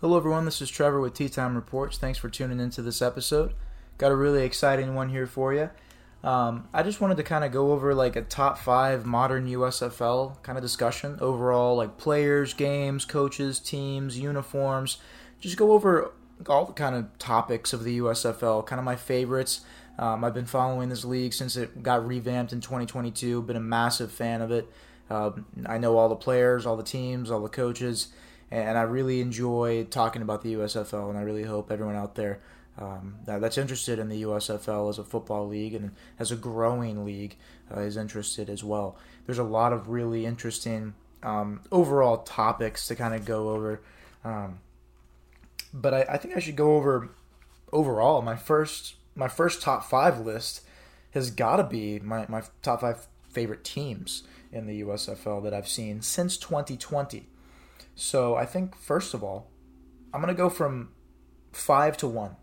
Hello, everyone. This is Trevor with Tea Time Reports. Thanks for tuning into this episode. Got a really exciting one here for you. Um, I just wanted to kind of go over like a top five modern USFL kind of discussion overall, like players, games, coaches, teams, uniforms. Just go over all the kind of topics of the USFL, kind of my favorites. Um, I've been following this league since it got revamped in 2022. Been a massive fan of it. Uh, I know all the players, all the teams, all the coaches and I really enjoy talking about the USFL, and I really hope everyone out there um, that, that's interested in the USFL as a football league and as a growing league uh, is interested as well. There's a lot of really interesting um, overall topics to kind of go over, um, but I, I think I should go over overall my first my first top five list has got to be my, my top five favorite teams in the USFL that I've seen since 2020. So I think first of all, I'm gonna go from five to one.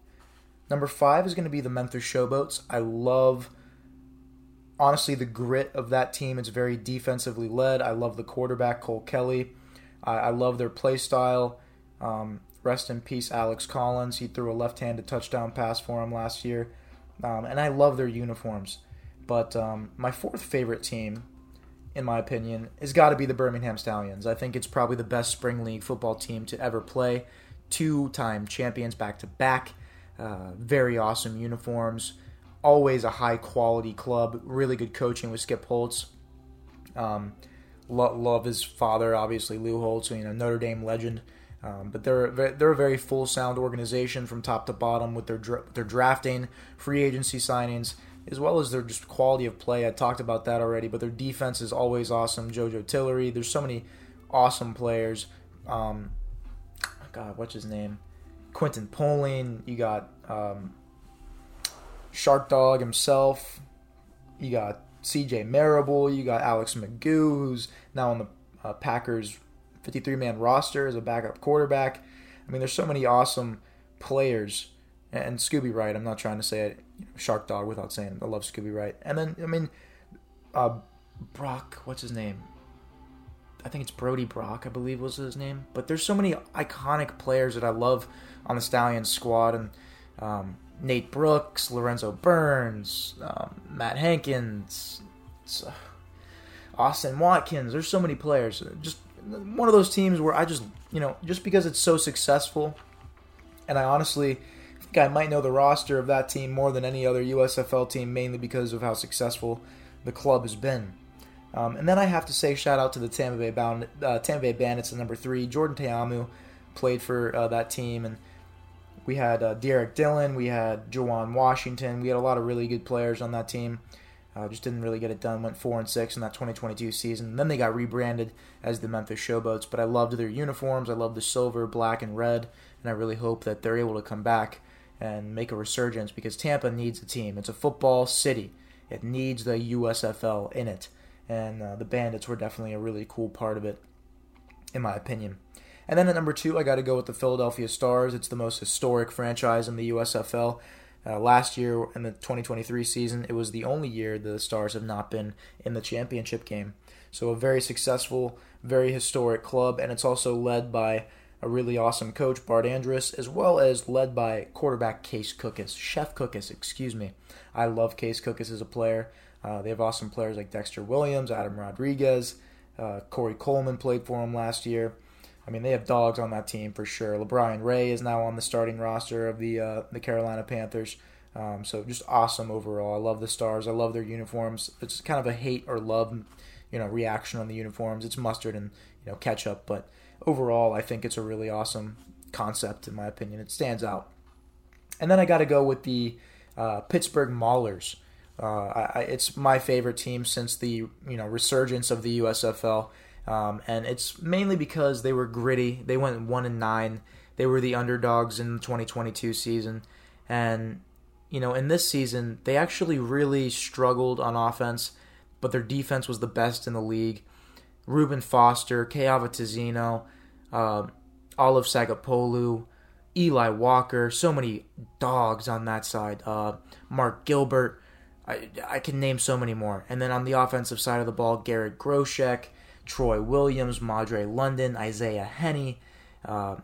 Number five is gonna be the Memphis Showboats. I love honestly the grit of that team. It's very defensively led. I love the quarterback Cole Kelly. I, I love their play style. Um, rest in peace, Alex Collins. He threw a left-handed touchdown pass for him last year, um, and I love their uniforms. But um, my fourth favorite team in my opinion, has got to be the Birmingham Stallions. I think it's probably the best spring league football team to ever play. Two time champions back to back. Very awesome uniforms. Always a high quality club. Really good coaching with Skip Holtz. Um, lo- love his father, obviously Lou Holtz, you know Notre Dame legend. Um, but they're they're a very full sound organization from top to bottom with their dra- their drafting, free agency signings, as well as their just quality of play. I talked about that already, but their defense is always awesome. JoJo Tillery, there's so many awesome players. Um, God, what's his name? Quentin Poling. You got um, Shark Dog himself. You got C.J. Marable. You got Alex McGough, who's now on the uh, Packers 53 man roster as a backup quarterback. I mean, there's so many awesome players and Scooby Wright. I'm not trying to say it, Shark Dog without saying. I love Scooby Wright. And then I mean, uh, Brock. What's his name? I think it's Brody Brock. I believe was his name. But there's so many iconic players that I love on the Stallions squad, and um, Nate Brooks, Lorenzo Burns, um, Matt Hankins, uh, Austin Watkins. There's so many players. Just one of those teams where I just, you know, just because it's so successful, and I honestly think I might know the roster of that team more than any other USFL team, mainly because of how successful the club has been. Um, and then I have to say shout out to the Tampa Bay, Bound, uh, Tampa Bay Bandits at number three. Jordan Ta'amu played for uh, that team, and we had uh, Derek Dillon, we had Juwan Washington, we had a lot of really good players on that team. Uh, just didn't really get it done. Went four and six in that 2022 season. And then they got rebranded as the Memphis Showboats. But I loved their uniforms. I loved the silver, black, and red. And I really hope that they're able to come back and make a resurgence because Tampa needs a team. It's a football city. It needs the USFL in it. And uh, the Bandits were definitely a really cool part of it, in my opinion. And then at number two, I got to go with the Philadelphia Stars. It's the most historic franchise in the USFL. Uh, last year, in the 2023 season, it was the only year the Stars have not been in the championship game. So, a very successful, very historic club, and it's also led by a really awesome coach, Bart Andrus, as well as led by quarterback Case Cookus, Chef Cookus, excuse me. I love Case Cookus as a player. Uh, they have awesome players like Dexter Williams, Adam Rodriguez, uh, Corey Coleman played for them last year. I mean, they have dogs on that team for sure. LeBron Ray is now on the starting roster of the uh, the Carolina Panthers. Um, so just awesome overall. I love the Stars. I love their uniforms. It's kind of a hate or love, you know, reaction on the uniforms. It's mustard and you know ketchup, but overall, I think it's a really awesome concept, in my opinion. It stands out. And then I got to go with the uh, Pittsburgh Maulers. Uh, I, it's my favorite team since the you know resurgence of the USFL, um, and it's mainly because they were gritty. They went one and nine. They were the underdogs in the 2022 season, and you know in this season they actually really struggled on offense, but their defense was the best in the league. Reuben Foster, Kyahva Tezino, uh, Olive Sagapolu, Eli Walker, so many dogs on that side. Uh, Mark Gilbert, I, I can name so many more. And then on the offensive side of the ball, Garrett Groshek, Troy Williams, Madre London, Isaiah Hennie, uh,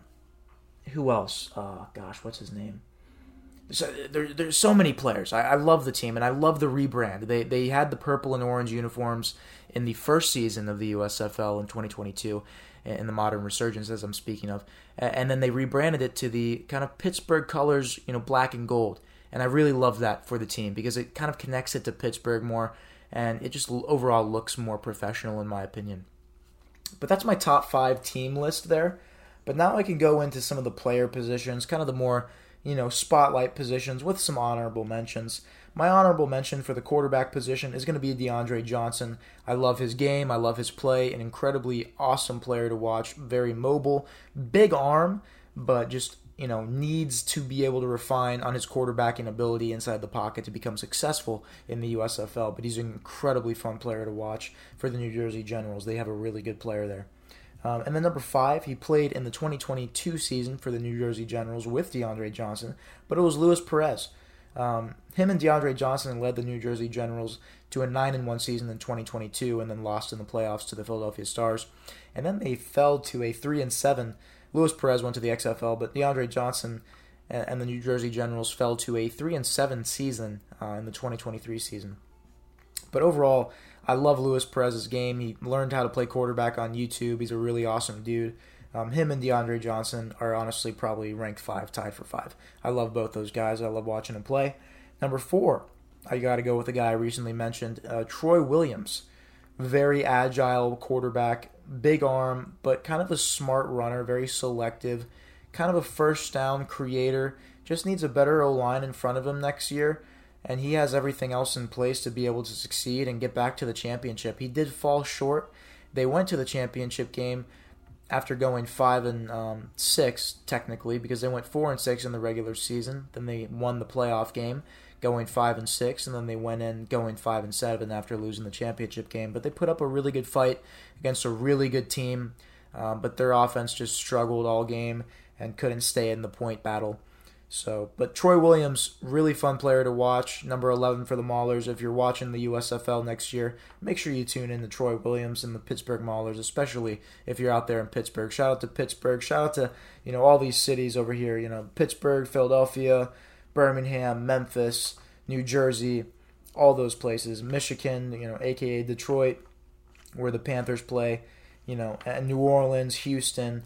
who else? Uh, gosh, what's his name? So there, there's so many players. I, I love the team and I love the rebrand. They they had the purple and orange uniforms in the first season of the USFL in 2022, in the modern resurgence as I'm speaking of, and then they rebranded it to the kind of Pittsburgh colors, you know, black and gold. And I really love that for the team because it kind of connects it to Pittsburgh more, and it just overall looks more professional in my opinion. But that's my top five team list there. But now I can go into some of the player positions, kind of the more you know, spotlight positions with some honorable mentions. My honorable mention for the quarterback position is going to be DeAndre Johnson. I love his game. I love his play. An incredibly awesome player to watch. Very mobile, big arm, but just you know needs to be able to refine on his quarterbacking ability inside the pocket to become successful in the USFL. But he's an incredibly fun player to watch for the New Jersey Generals. They have a really good player there. Um, and then number five, he played in the 2022 season for the New Jersey Generals with DeAndre Johnson, but it was Luis Perez. Um, him and DeAndre Johnson led the New Jersey Generals to a 9 and 1 season in 2022 and then lost in the playoffs to the Philadelphia Stars. And then they fell to a 3 and 7. Luis Perez went to the XFL, but DeAndre Johnson and, the New Jersey Generals fell to a 3 and 7 season uh, in the 2023 season. But overall, I love Luis Perez's game. He learned how to play quarterback on YouTube. He's a really awesome dude. Um, him and DeAndre Johnson are honestly probably ranked five, tied for five. I love both those guys. I love watching them play. Number four, I got to go with the guy I recently mentioned, uh, Troy Williams. Very agile quarterback, big arm, but kind of a smart runner, very selective, kind of a first down creator. Just needs a better O line in front of him next year and he has everything else in place to be able to succeed and get back to the championship. He did fall short. They went to the championship game after going five and um, six technically because they went four and six in the regular season. Then they won the playoff game, going five and six, and then they went in going five and seven after losing the championship game. But they put up a really good fight against a really good team, um, but their offense just struggled all game and couldn't stay in the point battle. So, but Troy Williams, really fun player to watch. Number 11 for the Maulers. If you're watching the USFL next year, make sure you tune in to Troy Williams and the Pittsburgh Maulers, especially if you're out there in Pittsburgh. Shout out to Pittsburgh. Shout out to, you know, all these cities over here, you know, Pittsburgh, Philadelphia, Birmingham, Memphis, New Jersey, all those places. Michigan, you know, aka Detroit, where the Panthers play, you know, New Orleans, Houston.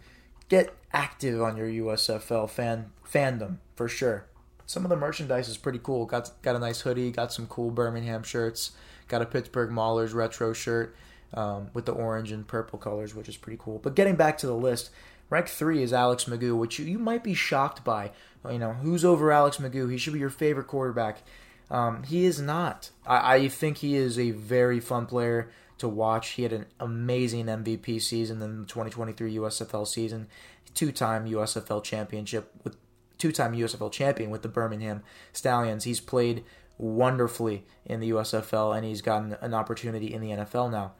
Get active on your USFL fan fandom for sure. Some of the merchandise is pretty cool. Got got a nice hoodie, got some cool Birmingham shirts, got a Pittsburgh Maulers retro shirt um, with the orange and purple colors, which is pretty cool. But getting back to the list, rank three is Alex McGough, which you, you might be shocked by. You know, who's over Alex McGough? He should be your favorite quarterback. Um, he is not. I, I think he is a very fun player to watch. He had an amazing MVP season in the 2023 USFL season, two-time USFL championship with two-time USFL champion with the Birmingham Stallions. He's played wonderfully in the USFL and he's gotten an opportunity in the NFL now.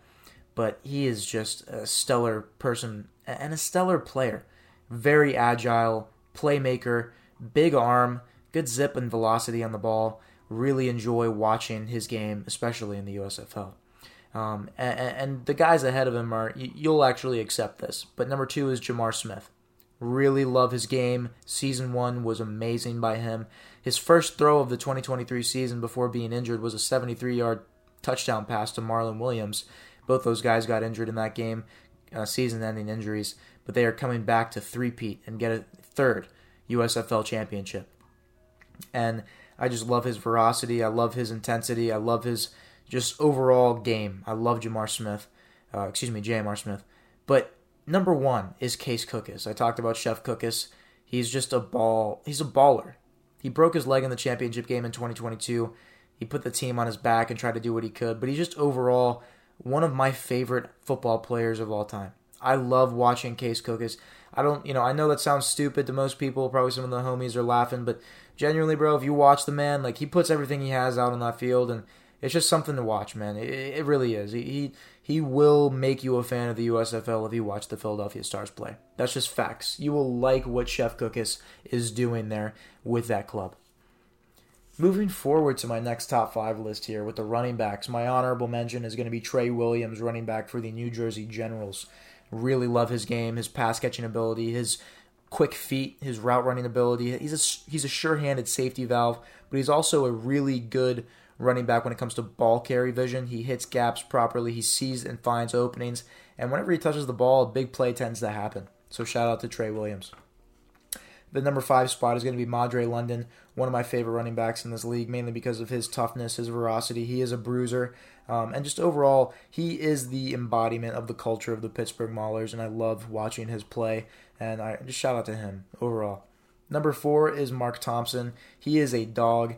But he is just a stellar person and a stellar player. Very agile, playmaker, big arm, good zip and velocity on the ball. Really enjoy watching his game, especially in the USFL. Um, and, and, the guys ahead of him are, you'll actually accept this. But number two is Jamar Smith. Really love his game. Season one was amazing by him. His first throw of the 2023 season before being injured was a 73 yard touchdown pass to Marlon Williams. Both those guys got injured in that game, uh, season ending injuries, but they are coming back to three-peat and get a third USFL championship. And I just love his veracity. I love his intensity. I love his just overall game. I love Jamar Smith. Uh, excuse me, J'Mar Smith. But number one is Case Cookus. I talked about Chef Cookus. He's just a ball. He's a baller. He broke his leg in the championship game in 2022. He put the team on his back and tried to do what he could. But he's just overall one of my favorite football players of all time. I love watching Case Cookus. I don't, you know, I know that sounds stupid to most people. Probably some of the homies are laughing, but genuinely, bro, if you watch the man, like he puts everything he has out on that field, and it's just something to watch, man. It, it really is. He, he he will make you a fan of the USFL if you watch the Philadelphia Stars play. That's just facts. You will like what Chef Cookus is doing there with that club. Moving forward to my next top five list here with the running backs, my honorable mention is going to be Trey Williams, running back for the New Jersey Generals. Really love his game, his pass catching ability, his quick feet, his route running ability. He's a he's a sure-handed safety valve, but he's also a really good running back when it comes to ball carry vision. He hits gaps properly. He sees and finds openings, and whenever he touches the ball, a big play tends to happen. So shout out to Trey Williams. The number five spot is going to be Madre London, one of my favorite running backs in this league, mainly because of his toughness, his veracity. He is a bruiser, um, and just overall, he is the embodiment of the culture of the Pittsburgh Maulers, and I love watching his play. And I just shout out to him overall. Number four is Mark Thompson. He is a dog,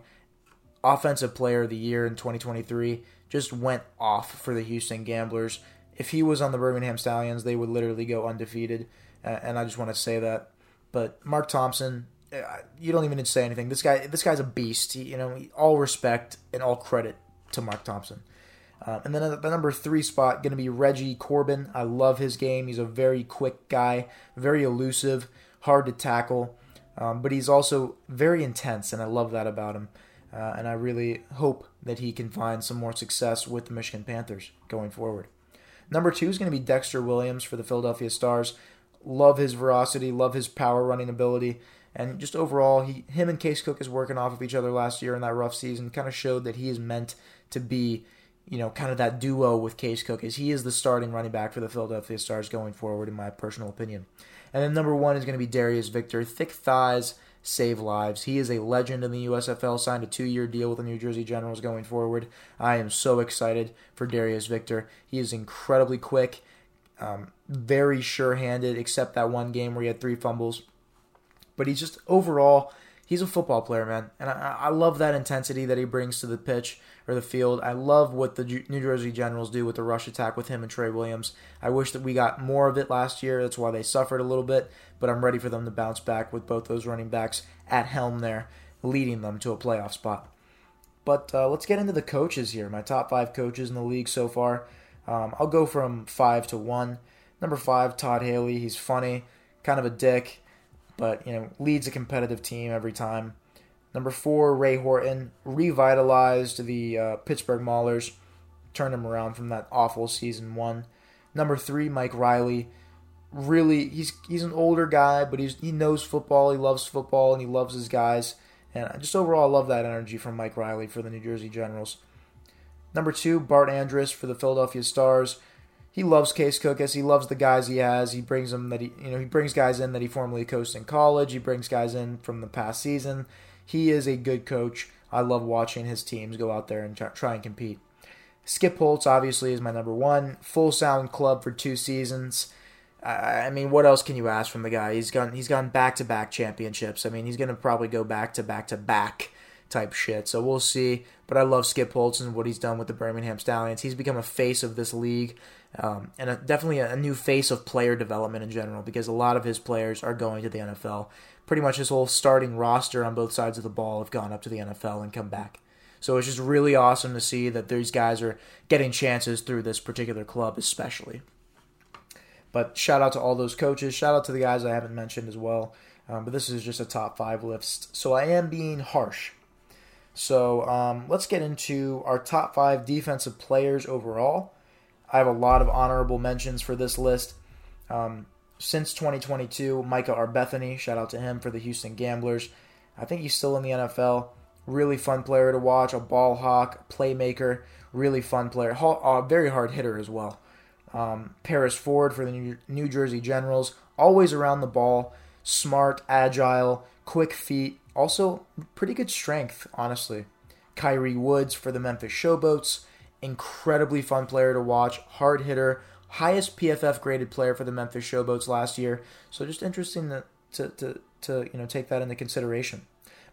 offensive player of the year in 2023. Just went off for the Houston Gamblers. If he was on the Birmingham Stallions, they would literally go undefeated. And I just want to say that but Mark Thompson, uh, you don't even need to say anything. This guy, this guy's a beast. He, you know, all respect and all credit to Mark Thompson. Um, and then the number three spot going to be Reggie Corbin. I love his game. He's a very quick guy, very elusive, hard to tackle, um, but he's also very intense, and I love that about him. Uh, and I really hope that he can find some more success with the Michigan Panthers going forward. Number two is going to be Dexter Williams for the Philadelphia Stars. Love his veracity, love his power running ability, and just overall, he him and Case Cookus working off of each other last year in that rough season. Kind of showed that he is meant to be, you know, kind of that duo with Case Cook, as he is the starting running back for the Philadelphia Stars going forward, in my personal opinion. And then number one is going to be Darius Victor, thick thighs save lives. He is a legend in the USFL, signed a two year deal with the New Jersey Generals going forward. I am so excited for Darius Victor. He is incredibly quick. Um, very sure handed, except that one game where he had three fumbles. But he's just overall, he's a football player, man. And I, I love that intensity that he brings to the pitch or the field. I love what the New Jersey Generals do with the rush attack with him and Trey Williams. I wish that we got more of it last year. That's why they suffered a little bit. But I'm ready for them to bounce back with both those running backs at helm there, leading them to a playoff spot. But uh, let's get into the coaches here. My top five coaches in the league so far. Um, I'll go from five to one. Number five, Todd Haley. He's funny, kind of a dick, but you know leads a competitive team every time. Number four, Ray Horton revitalized the uh, Pittsburgh Maulers, turned them around from that awful season one. Number three, Mike Riley. Really, he's he's an older guy, but he's he knows football. He loves football, and he loves his guys. And just overall, I love that energy from Mike Riley for the New Jersey Generals. Number two, Bart Andrus for the Philadelphia Stars. He loves Case Cookus he loves the guys he has. He brings them that he you know he brings guys in that he formerly coached in college. He brings guys in from the past season. He is a good coach. I love watching his teams go out there and try and compete. Skip Holtz obviously is my number one. Full sound club for two seasons. I mean, what else can you ask from the guy? He's gone. He's gone back to back championships. I mean, he's going to probably go back to back to back type shit. So we'll see. But I love Skip Holtz and what he's done with the Birmingham Stallions. He's become a face of this league um, and a, definitely a, new face of player development in general because a lot of his players are going to the NFL. Pretty much his whole starting roster on both sides of the ball have gone up to the NFL and come back. So it's just really awesome to see that these guys are getting chances through this particular club, especially. But shout out to all those coaches. Shout out to the guys I haven't mentioned as well. Um, but this is just a top five list. So I am being harsh so um, let's get into our top five defensive players overall. I have a lot of honorable mentions for this list. Um, since 2022, Micah Abernathy, shout out to him for the Houston Gamblers. I think he's still in the NFL. Really fun player to watch, a ball hawk, playmaker, really fun player, a very hard hitter as well. Um, Paris Ford for the New Jersey Generals, always around the ball, smart, agile, quick feet, also, pretty good strength, honestly. Kyrie Woods for the Memphis Showboats, incredibly fun player to watch, hard hitter, highest PFF graded player for the Memphis Showboats last year. So just interesting to to, to, to you know take that into consideration.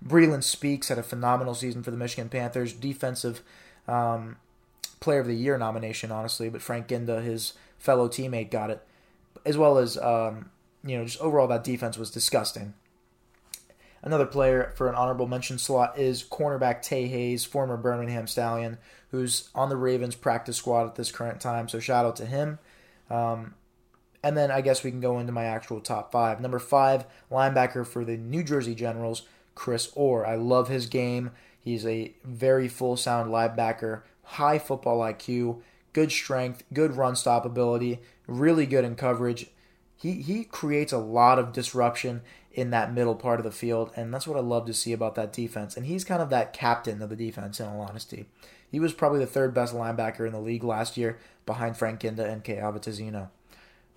Breeland Speaks had a phenomenal season for the Michigan Panthers, defensive um, player of the year nomination, honestly, but Frank Ginda, his fellow teammate, got it, as well as um, you know just overall that defense was disgusting. Another player for an honorable mention slot is cornerback Tae Hayes, former Birmingham Stallion, who's on the Ravens practice squad at this current time. So shout out to him. Um, and then I guess we can go into my actual top five. Number five, linebacker for the New Jersey Generals, Chris Orr. I love his game. He's a very full sound linebacker, high football IQ, good strength, good run stop ability, really good in coverage, he he creates a lot of disruption in that middle part of the field, and that's what I love to see about that defense. And he's kind of that captain of the defense, in all honesty. He was probably the third best linebacker in the league last year, behind Frank Ginda and Kyahva Tezino.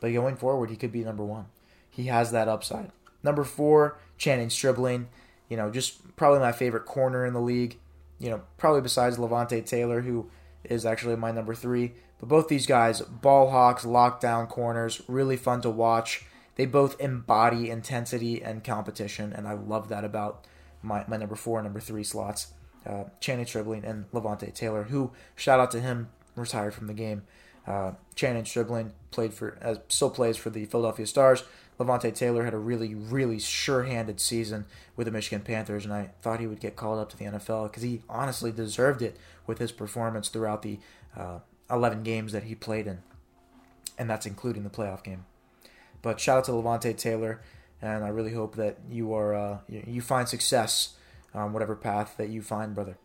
But going forward, he could be number one. He has that upside. Number four, Channing Stribling. You know, just probably my favorite corner in the league. You know, probably besides Levonta Taylor, who is actually my number three. But both these guys, ball hawks, lockdown corners, really fun to watch they both embody intensity and competition, and I love that about my, my number four and number three slots. Uh, Channing Stribling and Levonta Taylor, who shout out to him, retired from the game. Uh, Channing Stribling played for, uh, still plays for the Philadelphia Stars. Levonta Taylor had a really, really sure-handed season with the Michigan Panthers, and I thought he would get called up to the NFL because he honestly deserved it with his performance throughout the uh, 11 games that he played in, and that's including the playoff game. But shout out to Levonta Taylor, and I really hope that you are uh, you find success on whatever path that you find, brother.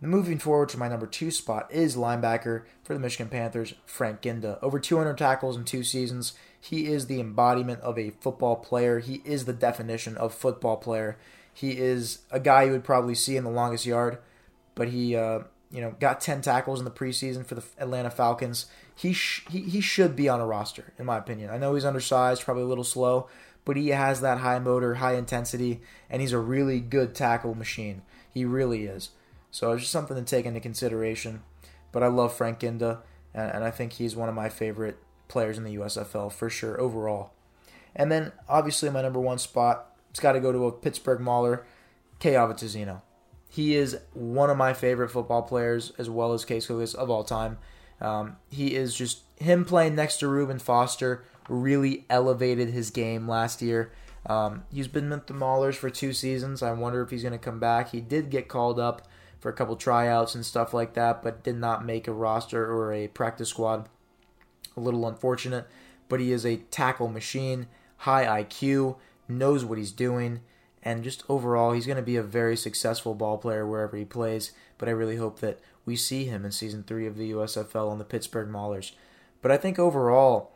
moving forward to my number two spot is linebacker for the Michigan Panthers, Frank Ginda. Over 200 tackles in two seasons. He is the embodiment of a football player. He is the definition of football player. He is a guy you would probably see in the longest yard, but he uh, you know, got 10 tackles in the preseason for the Atlanta Falcons. He, sh- he he should be on a roster, in my opinion. I know he's undersized, probably a little slow, but he has that high motor, high intensity, and he's a really good tackle machine. He really is. So it's just something to take into consideration. But I love Frank Ginda, and, and I think he's one of my favorite players in the USFL for sure overall. And then obviously my number one spot, it's got to go to a Pittsburgh Mauler, Tezino. He is one of my favorite football players, as well as Case Cookus of all time. Um, he is just him playing next to Reuben Foster really elevated his game last year. Um, he's been with the Maulers for two seasons. I wonder if he's going to come back. He did get called up for a couple tryouts and stuff like that, but did not make a roster or a practice squad. A little unfortunate, but he is a tackle machine, high IQ, knows what he's doing and just overall, he's going to be a very successful ball player wherever he plays. But I really hope that we see him in season three of the USFL on the Pittsburgh Maulers. But I think overall,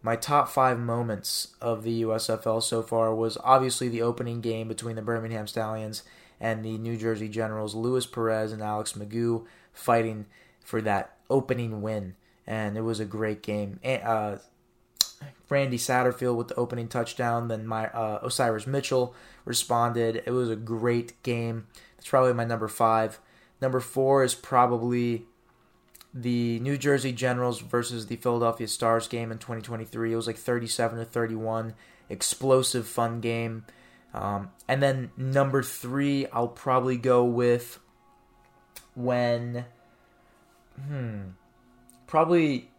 my top five moments of the USFL so far was obviously the opening game between the Birmingham Stallions and the New Jersey Generals, Luis Perez and Alex McGough fighting for that opening win. And it was a great game. Uh, Randy Satterfield with the opening touchdown. Then my uh, Osiris Mitchell responded. It was a great game. It's probably my number five. Number four is probably the New Jersey Generals versus the Philadelphia Stars game in 2023. It was like 37 to 31, explosive, fun game. Um, and then number three, I'll probably go with when, hmm, probably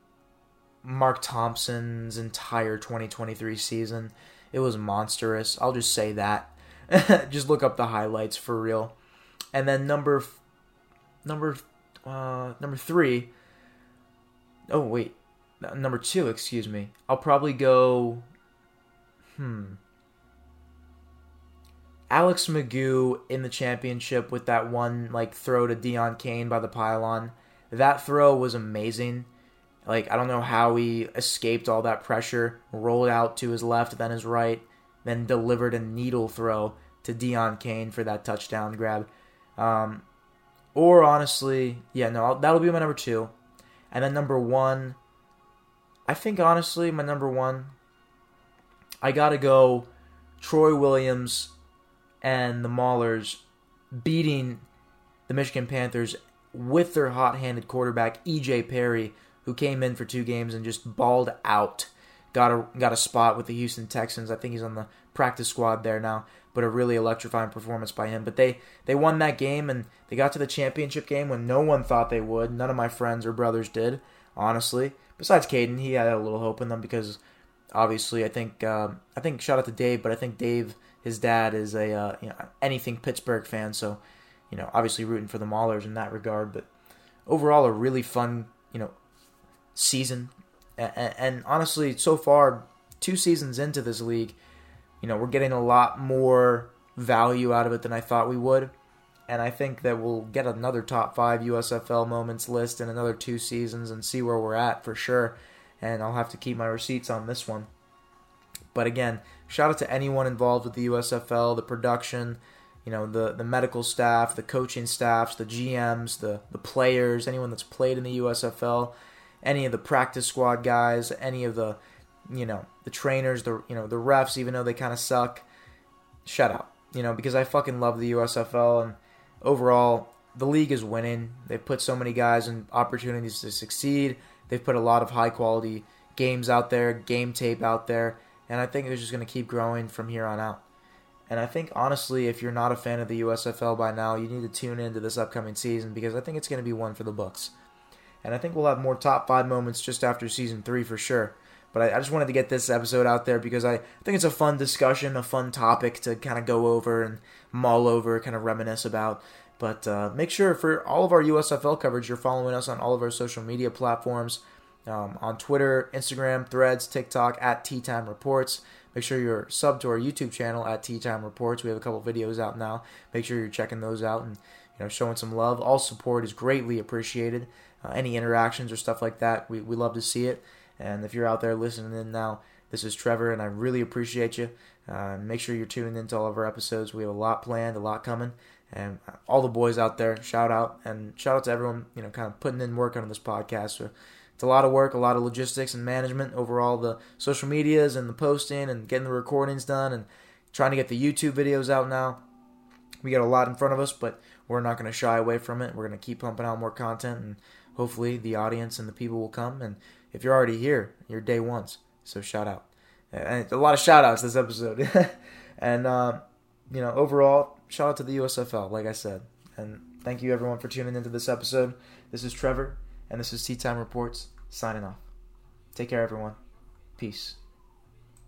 Mark Thompson's entire 2023 season. It was monstrous. I'll just say that. just look up the highlights for real. And then number number uh, number 3 Oh wait. Number 2, excuse me. I'll probably go hmm Alex McGough in the championship with that one like throw to Deon Cain by the pylon. That throw was amazing. Like I don't know how he escaped all that pressure, rolled out to his left, then his right, then delivered a needle throw to Deon Cain for that touchdown grab. Um, or honestly, yeah, no, that'll be my number two, and then number one. I think honestly, my number one. I gotta go, Troy Williams, and the Maulers beating the Michigan Panthers with their hot-handed quarterback EJ Perry who came in for two games and just balled out. Got a got a spot with the Houston Texans. I think he's on the practice squad there now. But a really electrifying performance by him. But they they won that game and they got to the championship game when no one thought they would. None of my friends or brothers did, honestly. Besides Caden, he had a little hope in them because obviously I think uh, I think shout out to Dave, but I think Dave, his dad, is a uh, you know anything Pittsburgh fan, so you know obviously rooting for the Maulers in that regard. But overall, a really fun you know season. And, honestly, so far, two seasons into this league, you know, we're getting a lot more value out of it than I thought we would. And I think that we'll get another top five USFL moments list in another two seasons and see where we're at for sure. And I'll have to keep my receipts on this one. But again, shout out to anyone involved with the USFL, the production, you know, the the medical staff, the coaching staffs, the GMs, the the players, anyone that's played in the USFL, any of the practice squad guys, any of the you know, the trainers, the you know, the refs even though they kind of suck. Shut out. You know, because I fucking love the USFL and overall the league is winning. They've put so many guys in opportunities to succeed. They've put a lot of high quality games out there, game tape out there, and I think it's just going to keep growing from here on out. And I think honestly, if you're not a fan of the USFL by now, you need to tune into this upcoming season because I think it's going to be one for the books. And I think we'll have more top five moments just after season three for sure. But I, I just wanted to get this episode out there because I, think it's a fun discussion, a fun topic to kind of go over and mull over, kind of reminisce about. But uh, make sure for all of our USFL coverage, you're following us on all of our social media platforms um, on Twitter, Instagram, Threads, TikTok at Tea Time Reports. Make sure you're sub to our YouTube channel at Tea Time Reports. We have a couple videos out now. Make sure you're checking those out and you know showing some love. All support is greatly appreciated. Uh, any interactions or stuff like that, we, we love to see it. And if you're out there listening in now, this is Trevor, and I really appreciate you. Uh, make sure you're tuning into all of our episodes. We have a lot planned, a lot coming, and all the boys out there, shout out and shout out to everyone, you know, kind of putting in work on this podcast. So it's a lot of work, a lot of logistics and management over all the social medias and the posting and getting the recordings done and trying to get the YouTube videos out now. We got a lot in front of us, but we're not going to shy away from it. We're going to keep pumping out more content, and hopefully the audience and the people will come. And if you're already here, you're day ones. So shout out. And a lot of shout outs this episode. and, uh, you know, overall, shout out to the USFL, like I said. And thank you everyone for tuning into this episode. This is Trevor, and this is Tea Time Reports signing off. Take care, everyone. Peace.